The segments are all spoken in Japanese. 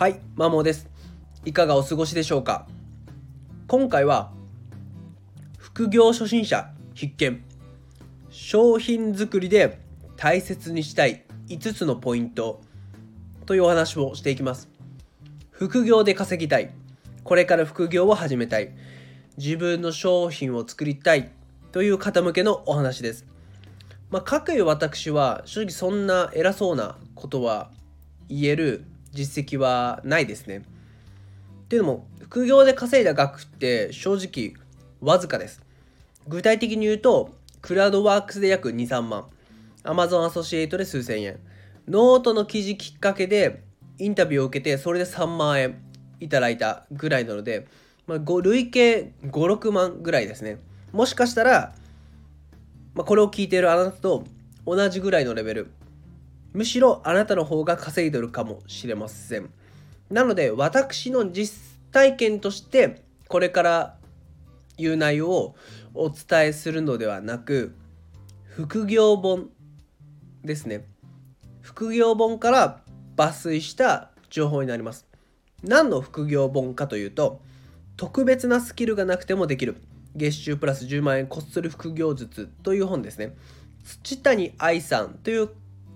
はい、マモです。いかがお過ごしでしょうか？今回は副業初心者必見商品作りで大切にしたい5つのポイントというお話をしていきます。副業で稼ぎたい。これから副業を始めたい。自分の商品を作りたいという方向けのお話です。まあ、かくいう私は正直そんな偉そうなことは言える実績はないですね。っていうのも副業で稼いだ額って正直わずかです。具体的に言うとクラウドワークスで約23万 Amazon アソシエイトで数千円ノートの記事きっかけでインタビューを受けてそれで3万円いただいたぐらいなので、まあ、累計56万ぐらいですねもしかしたら、まあ、これを聞いているあなたと同じぐらいのレベルむしろあなたの方が稼いでるかもしれません。なので私の実体験としてこれから言う内容をお伝えするのではなく副業本ですね。副業本から抜粋した情報になります。何の副業本かというと特別なスキルがなくてもできる。月収プラス10万円こっそり副業術という本ですね。土谷愛さんという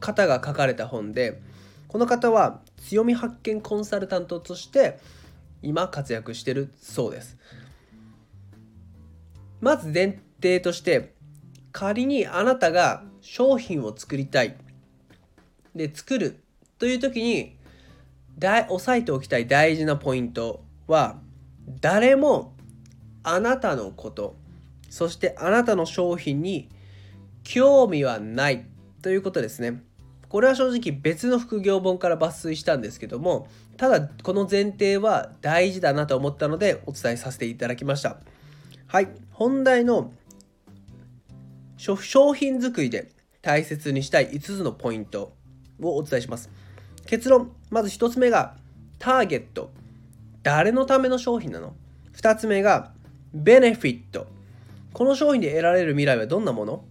方が書かれた本でこの方は強み発見コンサルタントとして今活躍してるそうですまず前提として仮にあなたが商品を作りたいで作るという時に押さえておきたい大事なポイントは誰もあなたのことそしてあなたの商品に興味はないということですね。これは正直別の副業本から抜粋したんですけどもただこの前提は大事だなと思ったのでお伝えさせていただきました。はい。本題の商品作りで大切にしたい5つのポイントをお伝えします。結論。まず1つ目がターゲット。誰のための商品なの？2つ目がベネフィット。この商品で得られる未来はどんなもの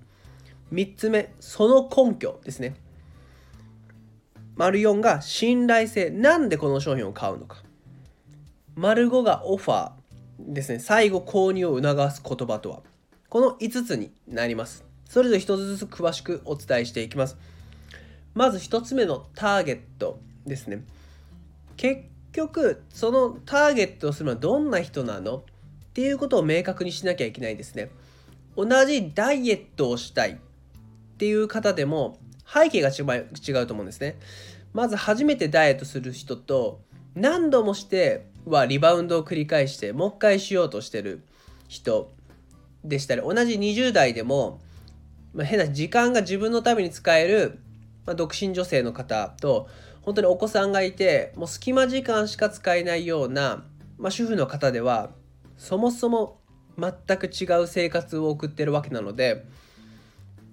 ？3つ目その根拠ですね。丸4が信頼性。なんでこの商品を買うのか。丸5がオファーですね。最後購入を促す言葉とは。この5つになります。それぞれ1つずつ詳しくお伝えしていきます。まず1つ目のターゲットですね。結局、そのターゲットをするのはどんな人なの？っていうことを明確にしなきゃいけないですね。同じダイエットをしたいっていう方でも背景が違うと思うんですね。まず初めてダイエットする人と何度もしてはリバウンドを繰り返してもう一回しようとしてる人でしたり同じ20代でも、まあ、変な時間が自分のために使える、まあ、独身女性の方と本当にお子さんがいてもう隙間時間しか使えないような、まあ、主婦の方ではそもそも全く違う生活を送ってるわけなので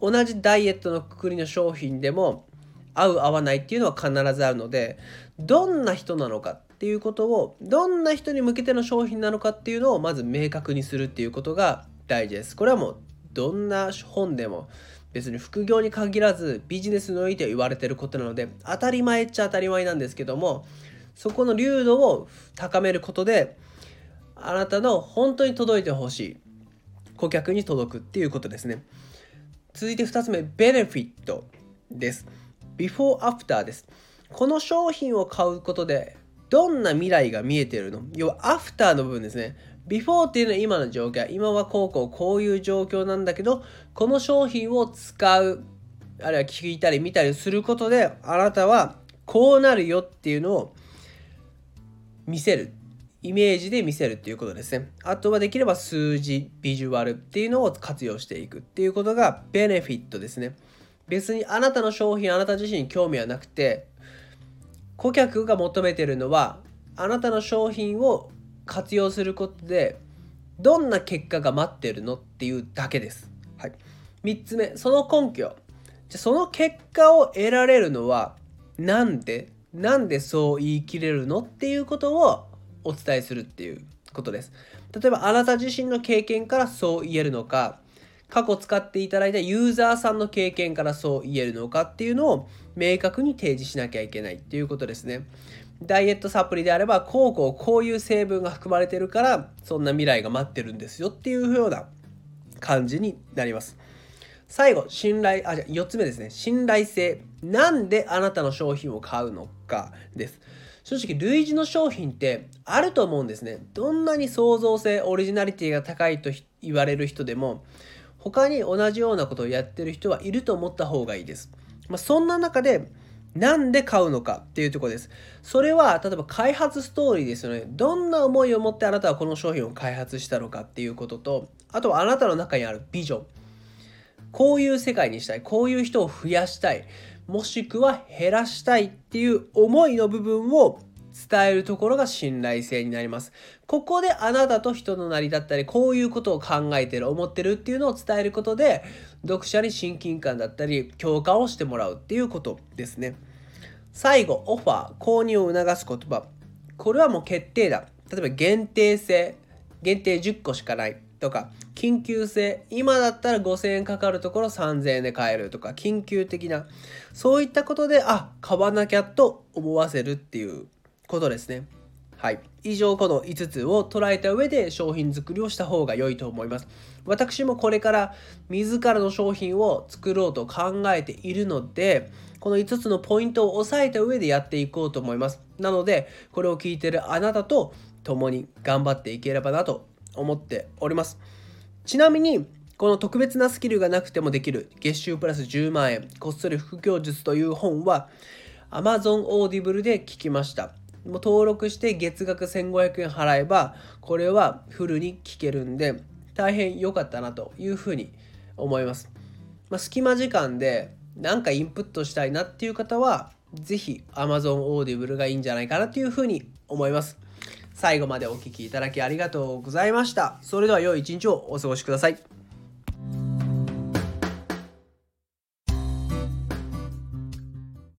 同じダイエットのくくりの商品でも合う合わないっていうのは必ずあるのでどんな人なのかっていうことをどんな人に向けての商品なのかっていうのをまず明確にするっていうことが大事です。これはもうどんな本でも別に副業に限らずビジネスにおいて言われてることなので当たり前っちゃ当たり前なんですけどもそこの流度を高めることであなたの本当に届いてほしい顧客に届くっていうことですね。続いて2つ目、ベネフィットです。before after です。この商品を買うことでどんな未来が見えてるの？要は after の部分ですね。before っていうのは今の状況。今はこうこうこういう状況なんだけど、この商品を使う、あるいは聞いたり見たりすることで、あなたはこうなるよっていうのを見せるイメージで見せるっていうことですね。あとはできれば数字、ビジュアルっていうのを活用していくっていうことがベネフィットですね。別にあなたの商品、あなた自身に興味はなくて、顧客が求めてるのは、あなたの商品を活用することで、どんな結果が待ってるのっていうだけです。はい。3つ目、その根拠。じゃその結果を得られるのは、なんでなんでそう言い切れるのっていうことをお伝えするっていうことです。例えばあなた自身の経験からそう言えるのか、過去使っていただいたユーザーさんの経験からそう言えるのかっていうのを明確に提示しなきゃいけないっていうことですね。ダイエットサプリであればこうこうこういう成分が含まれてるからそんな未来が待ってるんですよっていうような感じになります最後信頼あじゃ4つ目ですね信頼性なんであなたの商品を買うのかです正直類似の商品ってあると思うんですねどんなに創造性オリジナリティが高いと言われる人でも他に同じようなことをやってる人はいると思った方がいいです、まあ、そんな中でなんで買うのかっていうところです。それは、例えば開発ストーリーですよね。どんな思いを持ってあなたはこの商品を開発したのかっていうことと、あとはあなたの中にあるビジョン。こういう世界にしたい。こういう人を増やしたい。もしくは減らしたいっていう思いの部分を伝えるところが信頼性になります。ここであなたと人のなりだったり、こういうことを考えてる、思ってるっていうのを伝えることで、読者に親近感だったり、共感をしてもらうっていうことですね。最後、オファー、購入を促す言葉。これはもう決定だ。例えば限定性、限定10個しかないとか、緊急性、今だったら5000円かかるところ3000円で買えるとか、緊急的な、そういったことで、あ、買わなきゃと思わせるっていうことですね。はい。以上この5つを捉えた上で商品作りをした方が良いと思います。私もこれから自らの商品を作ろうと考えているので、この5つのポイントを押さえた上でやっていこうと思います。なので、これを聞いてるあなたと共に頑張っていければなと思っております。ちなみに、この特別なスキルがなくてもできる月収プラス10万円こっそり副業術という本は Amazon Audible で聞きました。もう登録して月額1500円払えばこれはフルに聞けるんで大変良かったなというふうに思います。まあ、隙間時間で何かインプットしたいなっていう方は是非 Amazon Audible がいいんじゃないかなというふうに思います。最後までお聴きいただきありがとうございました。それでは良い一日をお過ごしください。